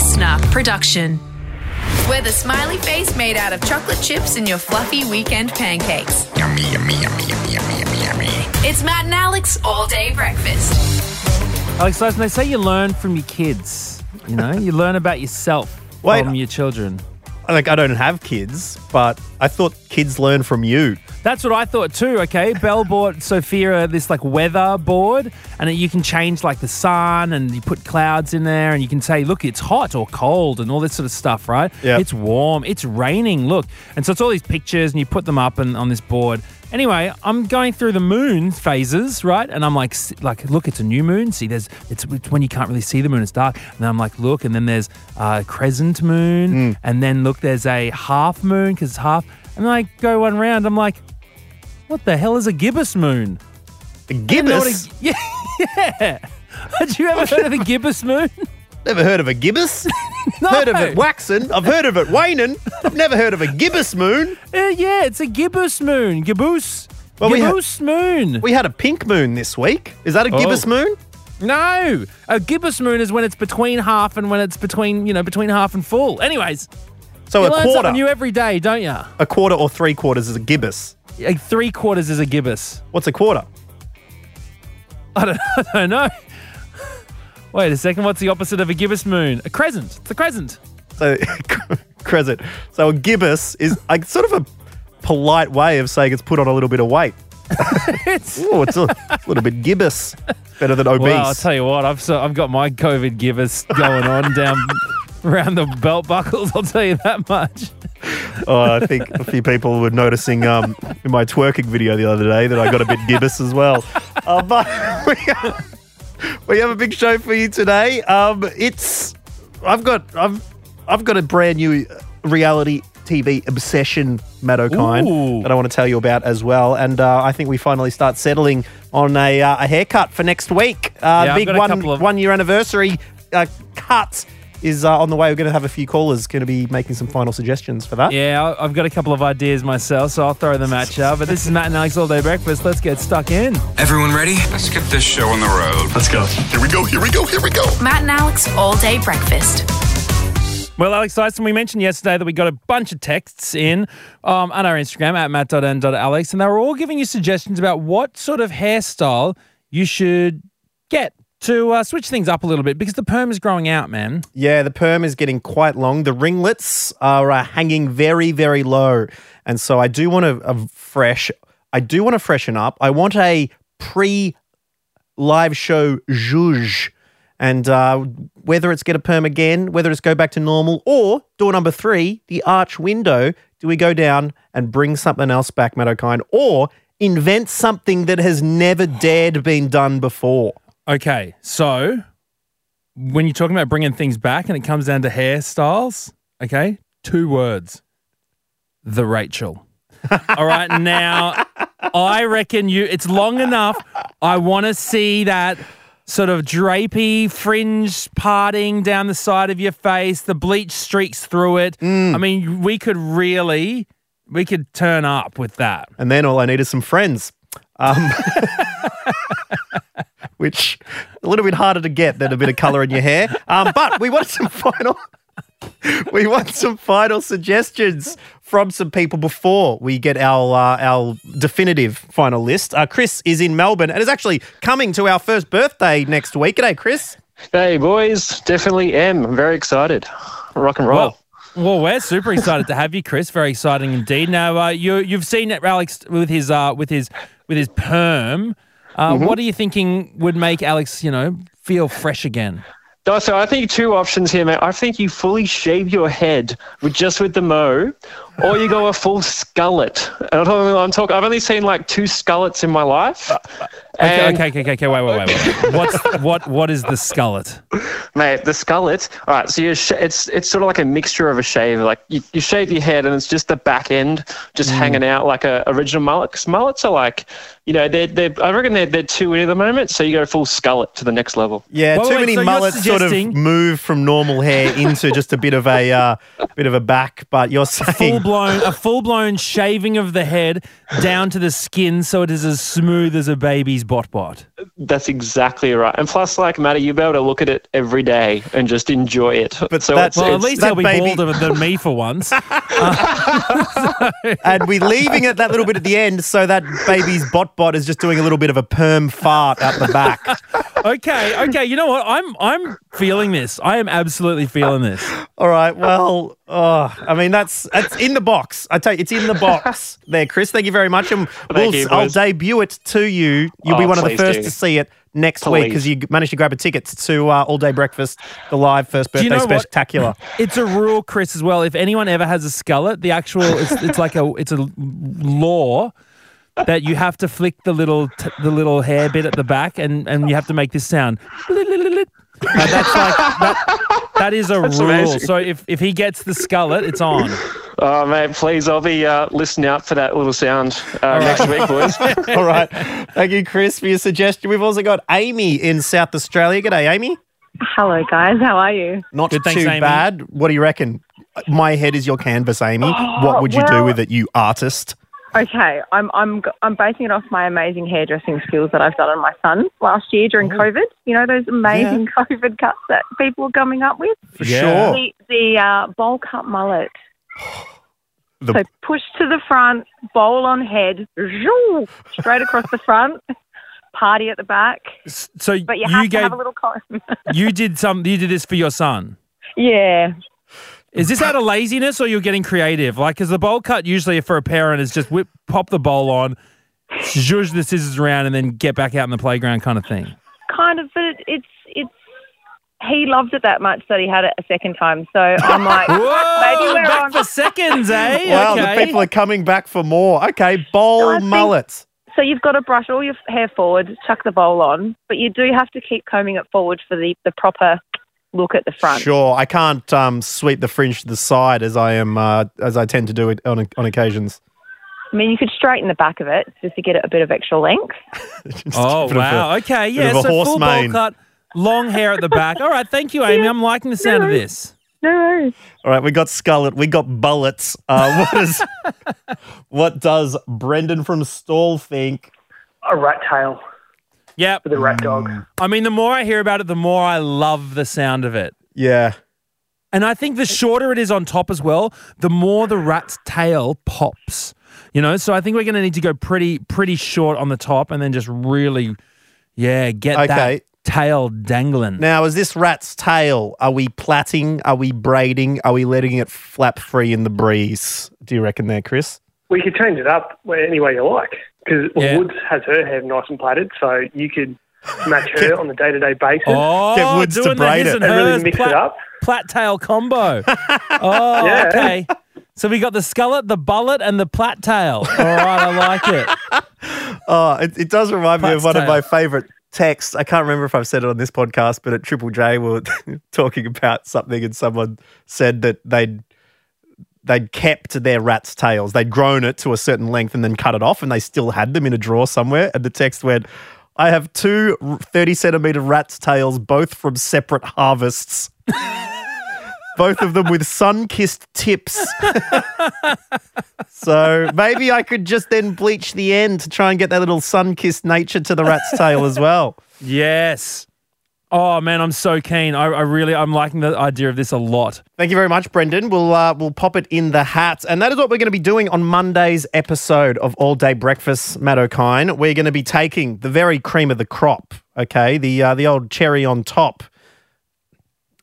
LiSTNR production. We're the smiley face made out of chocolate chips and your fluffy weekend pancakes. Yummy, yummy, yummy, yummy, yummy, yummy, yummy. It's Matt and Alex all day breakfast. Alex Dyson, they say you learn from your kids. You know, you learn about yourself Wait. from your children. Like I don't have kids, but I thought kids learn from you. That's what I thought too. Okay, Belle bought Sophia this like weather board, and it- you can change like the sun, and you put clouds in there, and you can say, look, it's hot or cold, and all this sort of stuff, right? Yep. It's warm, it's raining. Look, and so it's all these pictures, and you put them up and on this board. Anyway, I'm going through the moon phases, right? And I'm like, like, look, it's a new moon. See, there's it's, it's when you can't really see the moon; it's dark. And then I'm like, look, and then there's a crescent moon, hmm. and then look, there's a half moon because it's half. And then I go one round. I'm like, what the hell is a gibbous moon? A You know what gibbous? a- yeah, yeah. Had you ever heard of a gibbous moon? Never heard of a gibbous? No. Heard of it waxing. I've heard of it waning. I've never heard of a gibbous moon. Uh, yeah, it's a gibbous moon. Gibbous. Well, we ha- moon. We had a pink moon this week. Is that a gibbous Oh. moon? no, a gibbous moon is when it's between half and when it's between you know between half and full. Anyways, So you a learn quarter, something new every day, don't you? a quarter or three quarters is a gibbous. Like three quarters is a gibbous. What's a quarter? I don't, I don't know. Wait a second. What's the opposite of a gibbous moon? A crescent. It's a crescent. So crescent. So a gibbous is like sort of a polite way of saying it's put on a little bit of weight. It's. Oh, it's a, it's a little bit gibbous. Better than obese. Well, I'll tell you what, I've so, I've got my COVID givers going on down around the belt buckles. I'll tell you that much. Oh, I think a few people were noticing um, in my twerking video the other day that I got a bit gibbous as well. Uh, but we have, we have a big show for you today. Um, it's I've got I've I've got a brand new reality TV obsession, Matt O'Kine, Ooh. that I want to tell you about as well. And uh, I think we finally start settling on a, uh, a haircut for next week. Uh, I've big one one year anniversary uh, cut is uh, on the way. We're going to have a few callers going to be making some final suggestions for that. Yeah, I- I've got a couple of ideas myself, so I'll throw them at you. But this is Matt and Alex All Day Breakfast. Let's get stuck in. Everyone ready? Let's get this show on the road. Let's go. Here we go. Here we go. Here we go. Matt and Alex all day breakfast. Well, Alex Dyson, we mentioned yesterday that we got a bunch of texts in um, on our Instagram at matt.n.alex, and they were all giving you suggestions about what sort of hairstyle you should get to uh, switch things up a little bit because the perm is growing out, man. Yeah, the perm is getting quite long. The ringlets are uh, hanging very, very low. And so I do want to uh, fresh, I do want to freshen up. I want a pre live show zhuzh. And uh, whether it's get a perm again, whether it's go back to normal, or door number three, the arch window, do we go down and bring something else back, Matt or invent something that has never dared been done before? Okay, so when you're talking about bringing things back and it comes down to hairstyles, okay, two words the Rachel. All right, now I reckon you, it's long enough. I want to see that sort of drapey fringe parting down the side of your face, the bleach streaks through it. I mean, we could really, we could turn up with that. And then all I need is some friends. Um, which a little bit harder to get than a bit of color in your hair. Um, but we want some final we want some final suggestions from some people before we get our uh, our definitive final list. Uh, Chris is in Melbourne and is actually coming to our first birthday next week. G'day, Chris. Hey, boys, definitely am. I'm very excited. Rock and roll. Well, well, we're super excited to have you, Chris. Very exciting indeed. Now, uh, you you've seen Alex with his uh, with his with his perm. Uh, What are you thinking would make Alex, you know, feel fresh again? So I think two options here, mate. I think you fully shave your head with just with the mo, or you go a full skullet. And I'm talking, I'm talking. I've only seen like two skullets in my life. Okay, okay, okay, okay, okay. Wait, wait, wait, wait. What's what? What is the skullet? Mate, the skullet. All right, so you sh- it's it's sort of like a mixture of a shave. Like you, you shave your head, and it's just the back end just hanging out like a original mullet. Cause mullets are like you know, they're, they're, I reckon they're, they're two in at the moment. So you go full skullet to the next level. Yeah, Wait, too wait, many so you're mullets sort of move from normal hair into just a bit of a uh, bit of a back. But you're full saying blown a full blown shaving of the head down to the skin so it is as smooth as a baby's bot bot. That's exactly right. And plus, like, Matty, you'll be able to look at it every day and just enjoy it. But so that's- it's, Well, at least that they'll be baby- balder than me for once. and we're leaving it that little bit at the end so that baby's bot bot is just doing a little bit of a perm fart out the back. Okay, okay. You know what? I'm I'm feeling this. I am absolutely feeling this. All right. Well, oh, I mean that's that's in the box. I tell you, it's in the box there, Chris. Thank you very much, and we'll, you, I'll debut it to you. You'll be one of the first do. to see it next week because you managed to grab a ticket to uh, all day breakfast, the live first you birthday know what? spectacular. It's a rule, Chris, as well. If anyone ever has a skullet, the actual it's, it's like a it's a law that you have to flick the little t- the little hair bit at the back, and and you have to make this sound. That's like that, that is a rule. amazing. So if if he gets the skullet, it's on. oh, mate, please, I'll be uh, listening out for that little sound uh, next week, boys. all right. Thank you, Chris, for your suggestion. We've also got Amy in South Australia. G'day, Amy. Hello, guys. How are you? Not Good, thanks, too Amy. bad. What do you reckon? My head is your canvas, Amy. what would you do with it, you artist? Okay, I'm I'm g- I'm basing it off my amazing hairdressing skills that I've done on my son last year during COVID. You know those amazing COVID cuts that people are coming up with. For Yeah. sure. The the uh, bowl cut mullet. The- so push to the front, bowl on head, zhoo, straight across the front, party at the back. So But you you, have to gave have a little comb. you did some you did this for your son. yeah. Is this out of laziness or you're getting creative? Like, because the bowl cut usually for a parent is just whip, pop the bowl on, zhuzh the scissors around, and then get back out in the playground kind of thing. kind of, but it, it's it's he loved it that much that he had it a second time. So I'm like, Whoa, maybe we're back on. for seconds, eh? Wow, okay. the people are coming back for more. Okay, bowl I think- So you've got to brush all your hair forward, chuck the bowl on, but you do have to keep combing it forward for the, the proper look at the front. Sure, I can't um, sweep the fringe to the side as I am uh, as I tend to do it on on occasions. I mean, you could straighten the back of it just to get it a bit of extra length. Oh a bit of a- wow! okay, yeah. a So horse full bowl mane. cut, long hair at the back. All right, thank you, Amy. I'm liking the sound of this. No worries. All right, we got skullet, we got bullets. Uh, what is what does Brendan from Stall think? a rat tail Yep. with a rat dog. Mm. I mean, the more I hear about it, the more I love the sound of it. Yeah, And I think the shorter it is on top as well, the more the rat's tail pops. You know, so I think we're going to need to go pretty pretty short on the top, and then just really, yeah, get Okay. that tail dangling. Now, is this rat's tail? Are we plaiting? Are we braiding? Are we letting it flap free in the breeze? Do you reckon there, Chris? We could change it up any way you like because Yeah. Woods has her hair nice and plaited, so you could match her on a day to day basis. oh, Get Woods doing the braid it. and And really hers mix it plait, up. plait tail combo. oh, Yeah. okay. So we got the skullet, the bullet, and the plait tail. All right, I like it. Oh, it, it does remind me of Plat's one of my favorite texts. I can't remember if I've said it on this podcast, but at Triple J, we were talking about something, and someone said that they'd they'd kept their rat's tails. They'd grown it to a certain length and then cut it off, and they still had them in a drawer somewhere. And the text went, "I have two 30 centimeter rat's tails, both from separate harvests." Both of them with sun kissed tips. So maybe I could just then bleach the end to try and get that little sun kissed nature to the rat's tail as well. Yes. Oh man, I'm so keen. I, I really, I'm liking the idea of this a lot. Thank you very much, Brendan. We'll uh, we'll pop it in the hat, and that is what we're going to be doing on Monday's episode of All Day Breakfast. Matt O'Kine, we're going to be taking the very cream of the crop, okay, the uh, the old cherry on top,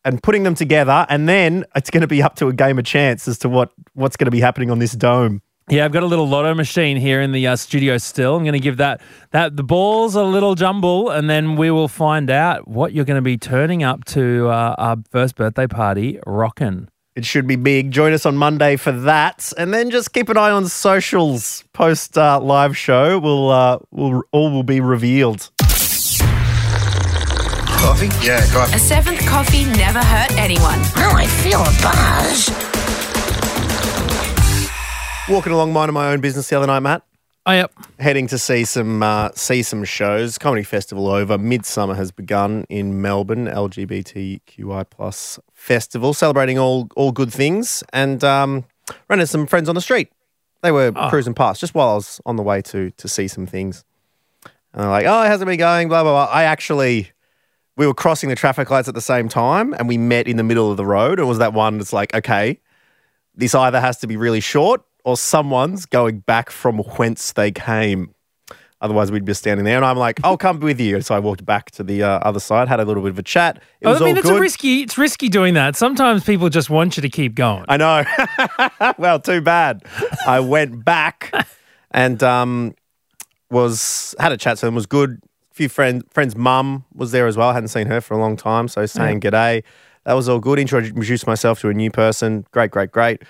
and putting them together, and then it's going to be up to a game of chance as to what what's going to be happening on this dome. Yeah, I've got a little lotto machine here in the uh, studio still. I'm going to give that that the balls a little jumble, and then we will find out what you're going to be turning up to uh, our first birthday party, rockin'. It should be big. Join us on Monday for that, and then just keep an eye on socials post uh, live show. We'll, uh, will all will be revealed. Coffee? Yeah, coffee. A seventh coffee never hurt anyone. Oh, I feel a buzz. Walking along minding my own business the other night, Matt. Oh, yep. heading to see some uh, see some shows. Comedy festival over. Midsummer has begun in Melbourne. LGBTQI plus festival, celebrating all all good things, and um, ran into some friends on the street. They were cruising past just while I was on the way to to see some things. And they're like, "Oh, how's it been going?" Blah blah blah. I actually. We were crossing the traffic lights at the same time and we met in the middle of the road. It was that one that's like, okay, this either has to be really short or someone's going back from whence they came. Otherwise, we'd be standing there. And I'm like, I'll come with you. So I walked back to the uh, other side, had a little bit of a chat. It Oh, was I mean, all it's good. a risky. It's risky doing that. Sometimes people just want you to keep going. I know. well, too bad. I went back and um, was had a chat to them. Was good. A few friends, friends' mum was there as well. I hadn't seen her for a long time, so saying g'day. That was all good. Introduced myself to a new person. Great, great, great.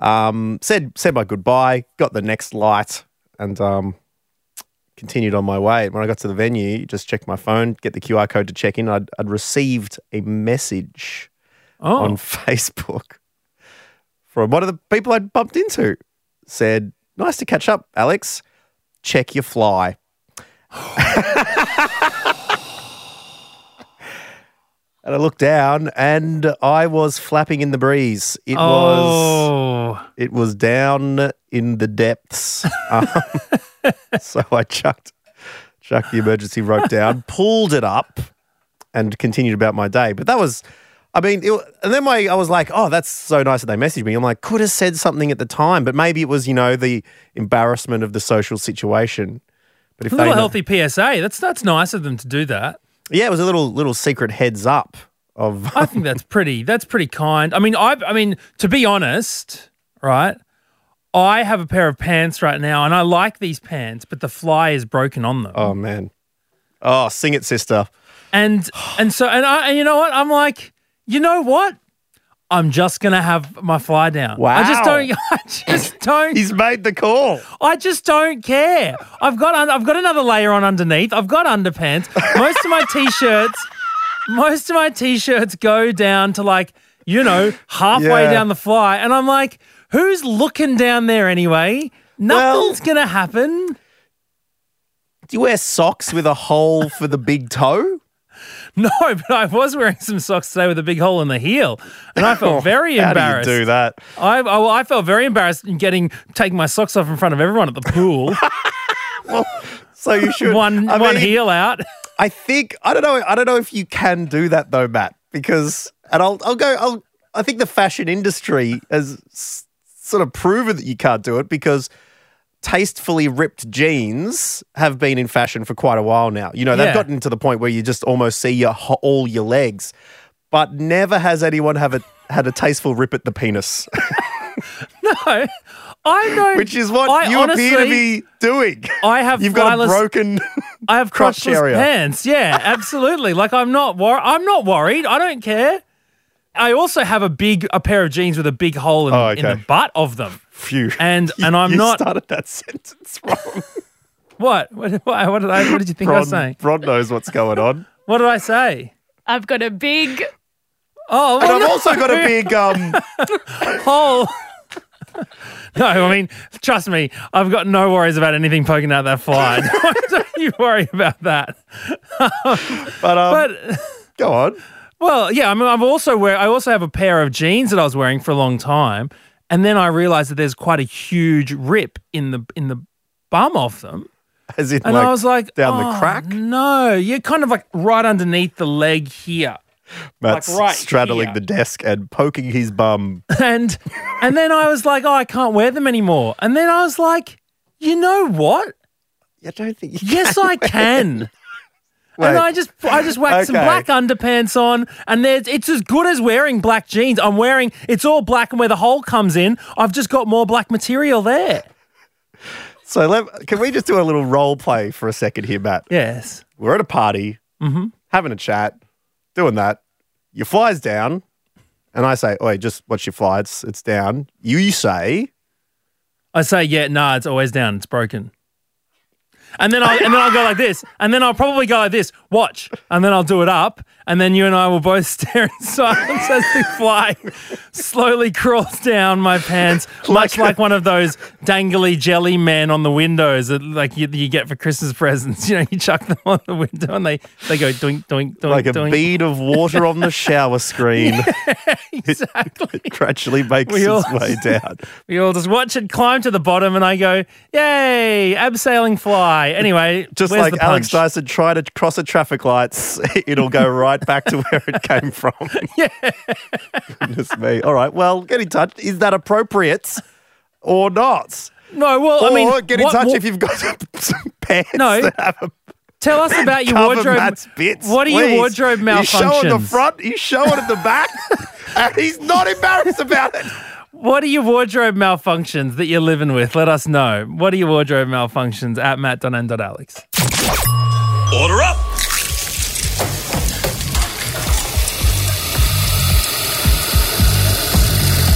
Um, said said my goodbye. Got the next light and um, continued on my way. When I got to the venue, just checked my phone, get the QR code to check in. I'd, I'd received a message Oh, on Facebook from one of the people I'd bumped into. Said, Nice to catch up, Alex. Check your fly. and I looked down and I was flapping in the breeze. It was it was down in the depths. Um, so I chucked chucked the emergency rope down, pulled it up, and continued about my day. But that was, I mean, it, and then my I was like, oh, that's so nice that they messaged me. I'm like, could have said something at the time, but maybe it was you know the embarrassment of the social situation. But if a little know- healthy PSA. That's that's nice of them to do that. yeah, it was a little little secret heads up of I think that's pretty. That's pretty kind. I mean, I. I mean, to be honest, right? I have a pair of pants right now, and I like these pants, but the fly is broken on them. oh man, oh sing it, sister. And and so and I and you know what? I'm like, you know what? I'm just gonna have my fly down. Wow. I just don't. I just don't. He's made the call. I just don't care. I've got I've got another layer on underneath. I've got underpants. Most of my t-shirts, most of my t-shirts go down to like you know halfway Yeah. down the fly, and I'm like, who's looking down there anyway? Nothing's gonna happen. Do you wear socks with a hole for the big toe? No, but I was wearing some socks today with a big hole in the heel, and I felt oh, very Oh, How embarrassed. do you do that? I, I, well, I felt very embarrassed in getting taking my socks off in front of everyone at the pool. well, So you should one I one mean, heel out. I think I don't know. I don't know if you can do that though, Matt. Because and I'll I'll go. I'll I think the fashion industry has sort of proven that you can't do it because tastefully ripped jeans have been in fashion for quite a while now. You know, they've Yeah. gotten to the point where you just almost see your all your legs, but never has anyone have a had a tasteful rip at the penis, No, I don't. which is what I you appear to be doing. I have You've got a broken. I have crotch crotchless area. pants. Yeah, absolutely. like I'm not wor- I'm not worried. I don't care. I also have a big a pair of jeans with a big hole in, Oh, in the butt of them. Phew. And and I'm you not started that sentence wrong. what? What, what, what did I what did you think I was Ron, saying? Ron knows what's going on. What did I say? I've got a big Oh, And I've no. also got a big um hole. no, I mean, trust me, I've got no worries about anything poking out that fly. Why don't you worry about that. but um But go on. Well, yeah, I mean, I've also wear I also have a pair of jeans that I was wearing for a long time, and then I realized that there's quite a huge rip in the in the bum of them, As in and like I was like, down "Oh, the crack. No, you're kind of like right underneath the leg here, Matt's right straddling here. the desk and poking his bum. and and then I was like, oh, I can't wear them anymore, and then I was like, you know what? I don't think you Yes, I can. Wait. And I just I just whacked some black underpants on, and there's, it's as good as wearing black jeans. I'm wearing it's all black, and where the hole comes in, I've just got more black material there. So let, can we just do a little role play for a second here, Matt? Yes. We're at a party, Mm-hmm. having a chat, doing that. Your fly's down, and I say, "Oi, just watch your fly. It's it's down." You say, I say, yeah, nah, it's always down. It's broken. And then I and then I'll go like this, and then I'll probably go like this. Watch, and then I'll do it up, and then you and I will both stare in silence as the fly slowly crawls down my pants, much like one of those dangly jelly men on the windows that like you, you get for Christmas presents. You know, you chuck them on the window and they, they go doink doink doink like a doink. bead of water on the shower screen. exactly. it gradually makes We its all- way down. We all just watch it climb to the bottom, and I go, "Yay, abseiling fly!" Anyway, Just like Alex? Dyson try to cross a traffic lights, it'll go right back to where it came from. Yeah. Goodness me. All right. Well, get in touch. Is that appropriate or not? No, well, or I mean, get in what- touch what- if you've got some, some pants No. that have a Tell us about your wardrobe. Matt's bits. What are your please. wardrobe He's showing the malfunctions? front, he's showing at the back, and he's not embarrassed about it. What are your wardrobe malfunctions that you're living with? Let us know. What are your wardrobe malfunctions at matt.n.alex? Order up.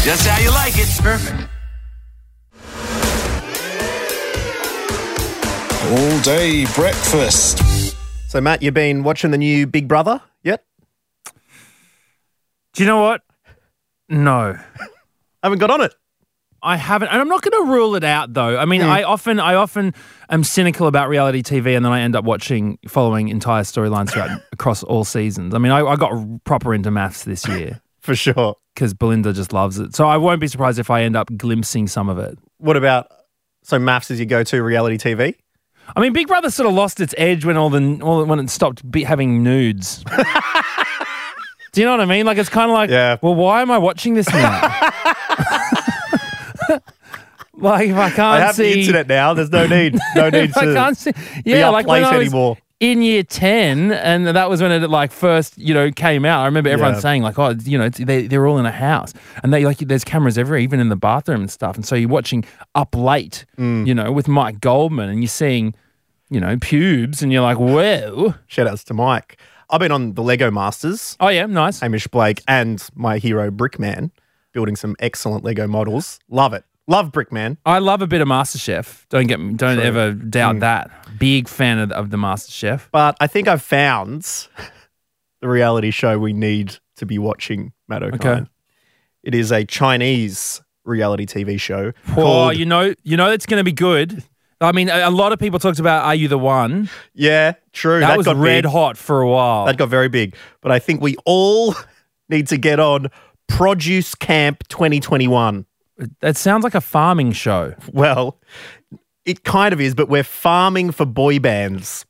Just how you like it. Perfect. All day breakfast. So, Matt, you've been watching the new Big Brother yet? Do you know what? No. I haven't got on it. I haven't, and I'm not going to rule it out though. I mean, hmm. I often, I often am cynical about reality TV, and then I end up watching, following entire storylines throughout across all seasons. I mean, I, I got proper into MAFS this year For sure. because Belinda just loves it, so I won't be surprised if I end up glimpsing some of it. What about, so MAFS is your go to reality TV? I mean, Big Brother sort of lost its edge when all the all, when it stopped be, having nudes. Do you know what I mean? Like it's kind of like, Yeah. well, why am I watching this now? like if I can't see. I have see the internet now. There's no need. No need to I can't see, yeah, up like when late was anymore. In year ten, and that was when it like first you know came out. I remember everyone Yeah. saying like, oh, you know, they they're all in a house, and they like there's cameras everywhere, even in the bathroom and stuff. And so you're watching up late, Mm. you know, with Mike Goldman, and you're seeing, you know, pubes, and you're like, whoa, Shout outs to Mike. I've been on the Lego Masters, oh yeah, nice. Hamish Blake, and my hero Brickman, building some excellent Lego models. Love it. Love Brickman. I love a bit of MasterChef. Don't get me, don't ever Mm. doubt that. Big fan of, of the MasterChef. But I think I've found the reality show we need to be watching, Matt O'Kine. Okay. It is a Chinese reality TV show Oh, you know, you know, it's going to be good. I mean, a, a lot of people talked about "Are You the One?" Yeah, true. That, was got red big. hot for a while. That got very big. But I think we all need to get on Produce Camp 2021. That sounds like a farming show. Well, it kind of is, but we're farming for boy bands.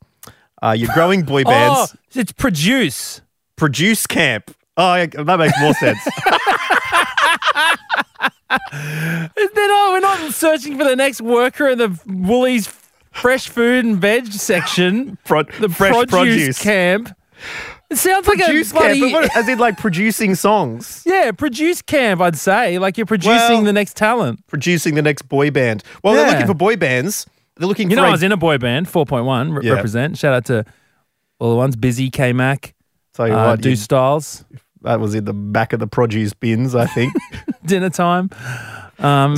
Uh, you're growing boy bands. Oh, it's produce. Produce Camp. Oh, yeah, that makes more sense. They're not, we're not searching for the next worker in the Woolies fresh food and veg section. Pro- The fresh produce, produce. camp. It sounds Produce like a Camp, bloody, but what, as in like producing songs, yeah, produce camp. I'd say like you're producing Well- the next talent. producing the next boy band. Well, they're Yeah. looking for boy bands. They're looking You for know, a- I was in a boy band, four point one re- Yeah. represent. Shout out to all the ones, Busy, K Mac, Tell you uh, what, Styles, that was in the back of the produce bins, I think. Dinner Time, um,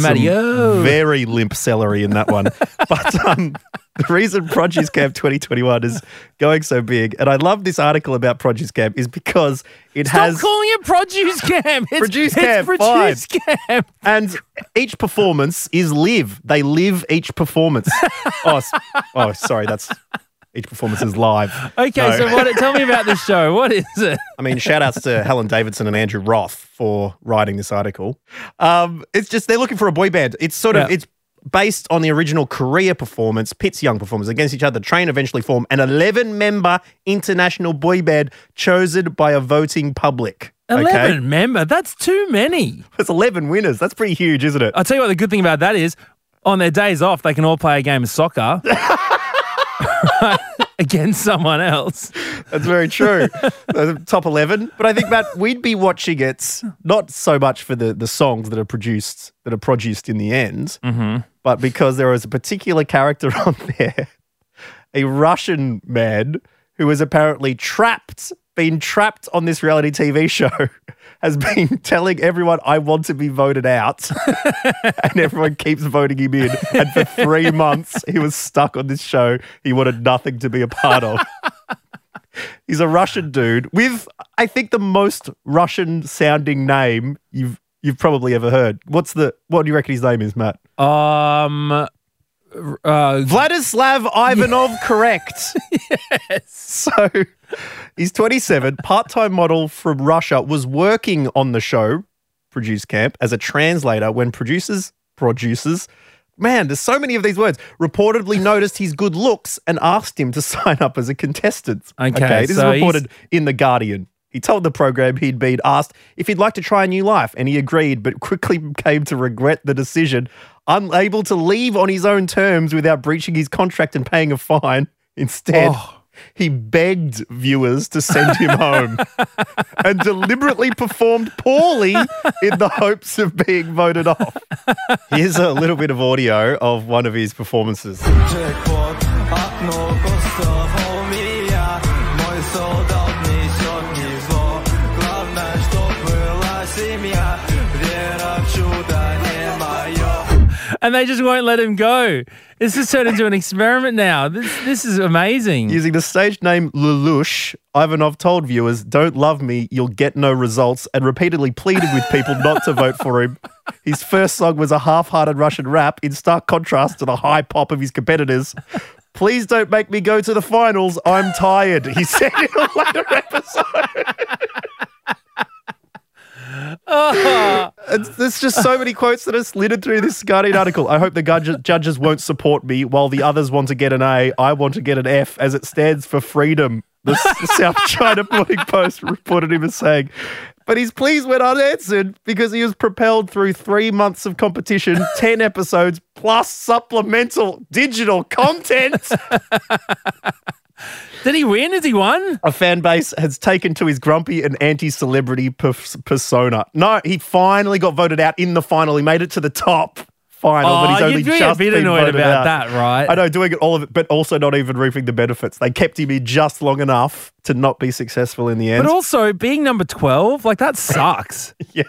Very limp celery in that one. but um, the reason Produce Camp 2021 is going so big, and I love this article about Produce Camp, is because it has Stop has. calling it produce camp. It's, Produce it's camp, produce camp. and each performance is live. They live each performance. oh, oh, sorry. That's each performance is live. Okay, so what? Tell me about this show. What is it? I mean, shout outs to Helen Davidson and Andrew Roth for writing this article. Um, it's just they're looking for a boy band. It's sort of Yeah. it's based on the original Korea performance, pits young performers against each other. Train eventually form an 11 member international boy band chosen by a voting public. Eleven Okay, member. That's too many. that's 11 winners. That's pretty huge, isn't it? I'll tell you what. The good thing about that is, on their days off, they can all play a game of soccer against someone else. That's very true. the uh, top 11. But I think, Matt, we'd be watching it not so much for the, the songs that are produced, that are produced in the end, mm-hmm. but because there was a particular character on there, a Russian man who was apparently trapped, been trapped on this reality TV show, has been telling everyone, I want to be voted out. and everyone keeps voting him in. And for three months, he was stuck on this show he wanted nothing to be a part of. He's a Russian dude with, I think, the most Russian sounding name you've you've probably ever heard. What's the what do you reckon his name is, Matt? Um, uh, Vladislav Ivanov, correct. yes. So he's 27, part time model from Russia, was working on the show, Produce Camp, as a translator when producers, producers, man, there's so many of these words, reportedly noticed his good looks and asked him to sign up as a contestant. Okay, this so is reported in The Guardian. He told the program he'd been asked if he'd like to try a new life, and he agreed, but quickly came to regret the decision. Unable to leave on his own terms without breaching his contract and paying a fine. Instead, Oh. he begged viewers to send him home and deliberately performed poorly in the hopes of being voted off. Here's a little bit of audio of one of his performances. And they just won't let him go. This has turned into an experiment now. This this is amazing. Using the stage name Lelouch, Ivanov told viewers, Don't love me, you'll get no results, and repeatedly pleaded with people not to vote for him. His first song was a half hearted Russian rap, in stark contrast to the high pop of his competitors. Please don't make me go to the finals. I'm tired, he said in a later episode. It's- There's just so many quotes that are slittered through this Guardian article. I hope the judges, judges won't support me while the others want to get an A. I want to get an F as it stands for freedom. The, the South China Morning Post reported him as saying. But his pleas went unanswered because he was propelled through three months of competition, 10 episodes, plus supplemental digital content. Did he win? Has he won? a fan base has taken to his grumpy and anti-celebrity pers- persona. No, he finally got voted out in the final. He made it to the top final, but he's Oh, only just a bit been annoyed voted about out. that, right? I know, doing it all of it, but also not even reaping the benefits. They kept him in just long enough to not be successful in the end. But also being number twelve, like that sucks. yeah.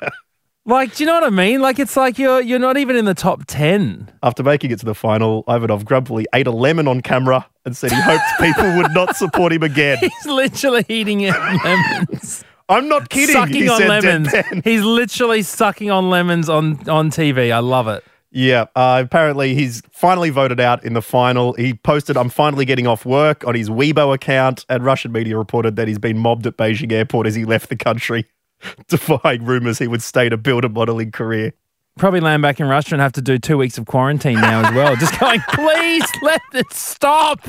Like, do you know what I mean? Like, it's like you're you're not even in the top ten. After making it to the final, Ivanov grumpily ate a lemon on camera and said he hoped people would not support him again. He's literally eating it lemons, I'm not kidding. sucking he on said lemons. deadpan. He's literally sucking on lemons on on TV. I love it. Yeah, uh, apparently he's finally voted out in the final. He posted, I'm finally getting off work on his Weibo account, and Russian media reported that he's been mobbed at Beijing airport as he left the country, defying rumors he would stay to build a modeling career. Probably land back in Russia and have to do two weeks of quarantine now as well. Just going, please let it stop.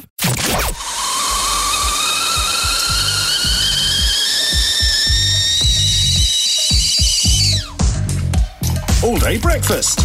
All day breakfast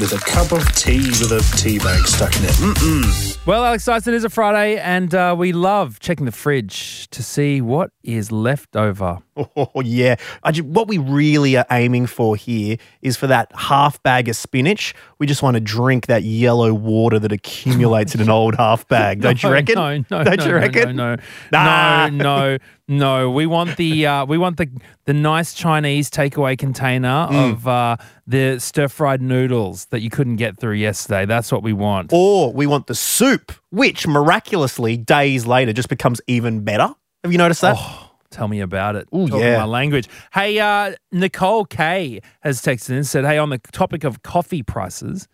with a cup of tea with a tea bag stuck in it. Mm-mm. Well, Alex Dyson, it is a Friday, and uh, we love checking the fridge to see what is left over. Oh, yeah. I ju- what we really are aiming for here is for that half bag of spinach. We just want to drink that yellow water that accumulates in an old half bag. Don't you reckon? No, no, Don't no, you no, reckon? No, no, Nah. no, no, no. We want the uh, we want the the nice Chinese takeaway container Mm. of uh, the stir fried noodles that you couldn't get through yesterday. That's what we want. Or we want the soup, which miraculously days later just becomes even better. Have you noticed that? Oh, tell me about it. Ooh, Talking yeah. my language. Hey, uh, Nicole K has texted in and said, "Hey, on the topic of coffee prices."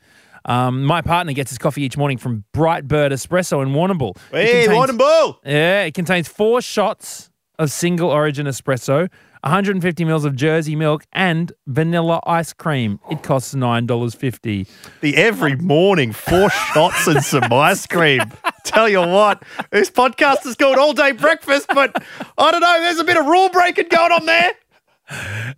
Um, my partner gets his coffee each morning from Brightbird Espresso in Warrnambool. Hey, Bull! Yeah, it contains four shots of single origin espresso, 150 mils of Jersey milk, and vanilla ice cream. It costs $9.50. The every morning, four shots and some ice cream. Tell you what, this podcast is called All Day Breakfast, but I don't know, there's a bit of rule breaking going on there.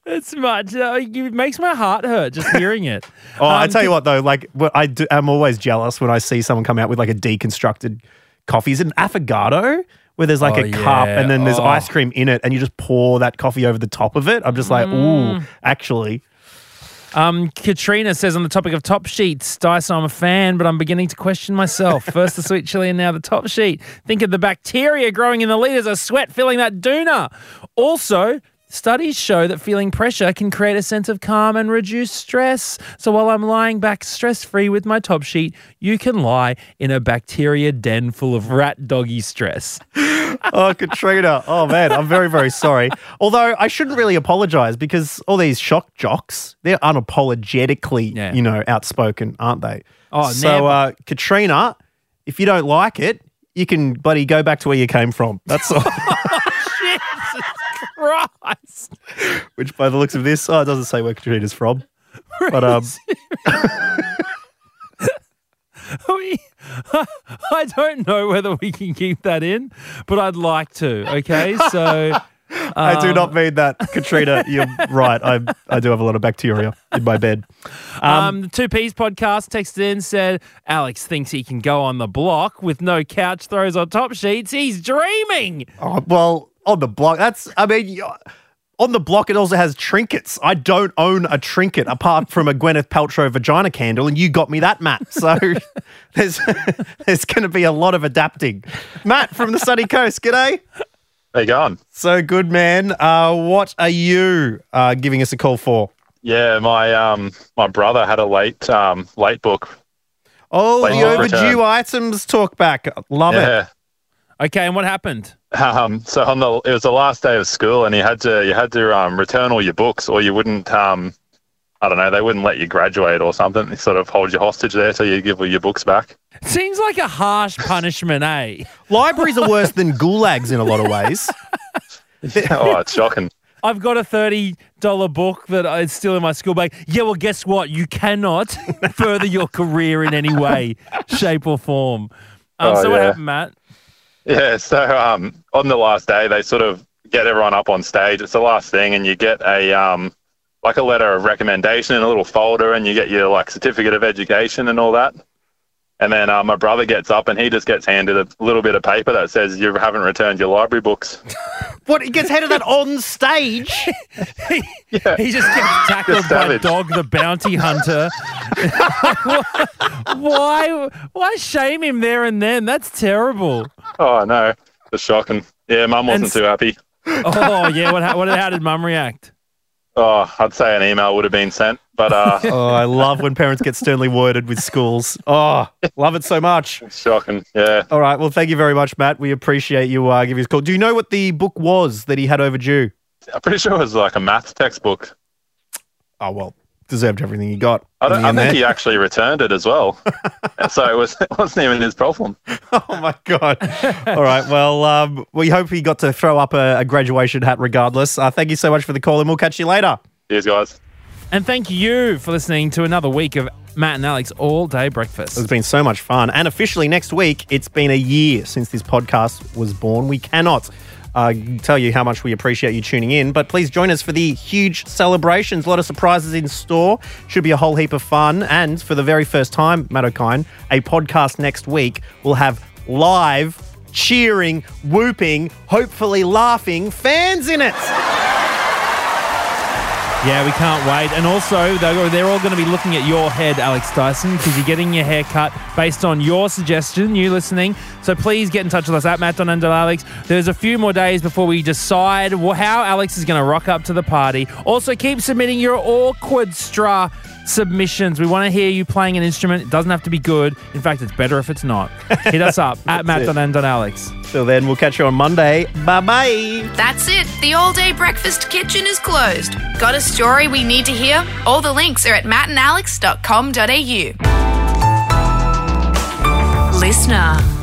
It's much. Uh, it makes my heart hurt just hearing it. Oh, I Um, tell you what, though, like, what I do, I'm always jealous when I see someone come out with like a deconstructed coffee. Is it an affogato? Where there's like Oh, a cup and then there's Oh. ice cream in it, and you just pour that coffee over the top of it. I'm just like, Mm. ooh, actually. Um, Katrina says on the topic of top sheets, Dyson, I'm a fan, but I'm beginning to question myself. First the sweet chili and now the top sheet. Think of the bacteria growing in the liters of sweat filling that doona. Also, studies show that feeling pressure can create a sense of calm and reduce stress. So while I'm lying back stress free with my top sheet, you can lie in a bacteria den full of rat doggy stress. oh, Katrina. Oh, man. I'm very, very sorry. Although I shouldn't really apologize because all these shock jocks, they're unapologetically, Yeah. you know, outspoken, aren't they? Oh, so, never. uh, Katrina, if you don't like it, you can bloody go back to where you came from. That's all. Christ. Which, by the looks of this, oh, it doesn't say where Katrina's from. But um, We, I don't know whether we can keep that in, but I'd like to. Okay, so I do um, not mean that, Katrina. You're right. I I do have a lot of bacteria in my bed. Um, the Two Peas podcast texted in said Alex thinks he can go on the block with no couch throws or top sheets. He's dreaming. Oh, well, on the block, that's, I mean, on the block, it also has trinkets. I don't own a trinket apart from a Gwyneth Paltrow vagina candle, and you got me that, Matt. So there's, there's going to be a lot of adapting. Matt from the sunny coast, g'day. How you going? So good, man. Uh, what are you uh, giving us a call for? Yeah, my um my brother had a late um late book. Oh, Late the overdue return. items talk back. Love it. Yeah. Okay, and what happened? Um, so on the it was the last day of school, and you had to you had to um, return all your books, or you wouldn't um, I don't know they wouldn't let you graduate or something. They sort of hold you hostage there till you give all your books back. Seems like a harsh punishment, eh? Libraries are worse than gulags in a lot of ways. oh, it's shocking. I've got a thirty dollar book that is still in my school bag. Yeah, well, guess what? You cannot further your career in any way, shape, or form. Um, Oh, so what happened, Matt? Yeah, so um, on the last day, they sort of get everyone up on stage. It's the last thing, and you get a um, like a letter of recommendation in a little folder, and you get your like certificate of education and all that. And then uh, my brother gets up, and he just gets handed a little bit of paper that says you haven't returned your library books. What? He gets handed that on stage? Yeah. He just gets tackled Just by. Dog the Bounty Hunter. why? Why shame him there and then? That's terrible. Oh no, it's shocking. Yeah, mum wasn't And- too happy. Oh yeah. What? ha- What? How did Mum react? Oh, I'd say an email would have been sent, but uh, Oh, I love when parents get sternly worded with schools. Oh, love it so much. it's shocking. Yeah. All right. Well, thank you very much, Matt. We appreciate you uh, giving us a call. Do you know what the book was that he had overdue? I'm pretty sure it was like a maths textbook. Oh, well, deserved everything he got. I, don't, I think there. he actually returned it as well. so it was it wasn't even his problem. Oh, my God. All right. Well, um, we hope he got to throw up a, a graduation hat regardless. Uh, thank you so much for the call, and we'll catch you later. Cheers, guys. And thank you for listening to another week of Matt and Alex All Day Breakfast. It's been so much fun. And officially next week, it's been a year since this podcast was born. We cannot uh, tell you how much we appreciate you tuning in, but please join us for the huge celebrations. A lot of surprises in store. Should be a whole heap of fun. And for the very first time, Matt O'Kine, a podcast next week will have live, cheering, whooping, hopefully laughing fans in it. Yeah, we can't wait. And also, they're, all going to be looking at your head, Alex Dyson, because you're getting your hair cut based on your suggestion, you listening. So please get in touch with us at Matt Don Alex. There's a few more days before we decide how Alex is going to rock up to the party. Also, keep submitting your awkward straw submissions. We want to hear you playing an instrument. It doesn't have to be good. In fact, it's better if it's not. Hit us up at Matt it. Alex. Till then, we'll catch you on Monday. Bye bye. That's it. The all day breakfast kitchen is closed. Got a story we need to hear? All the links are at mattandalex.com.au. LiSTNR.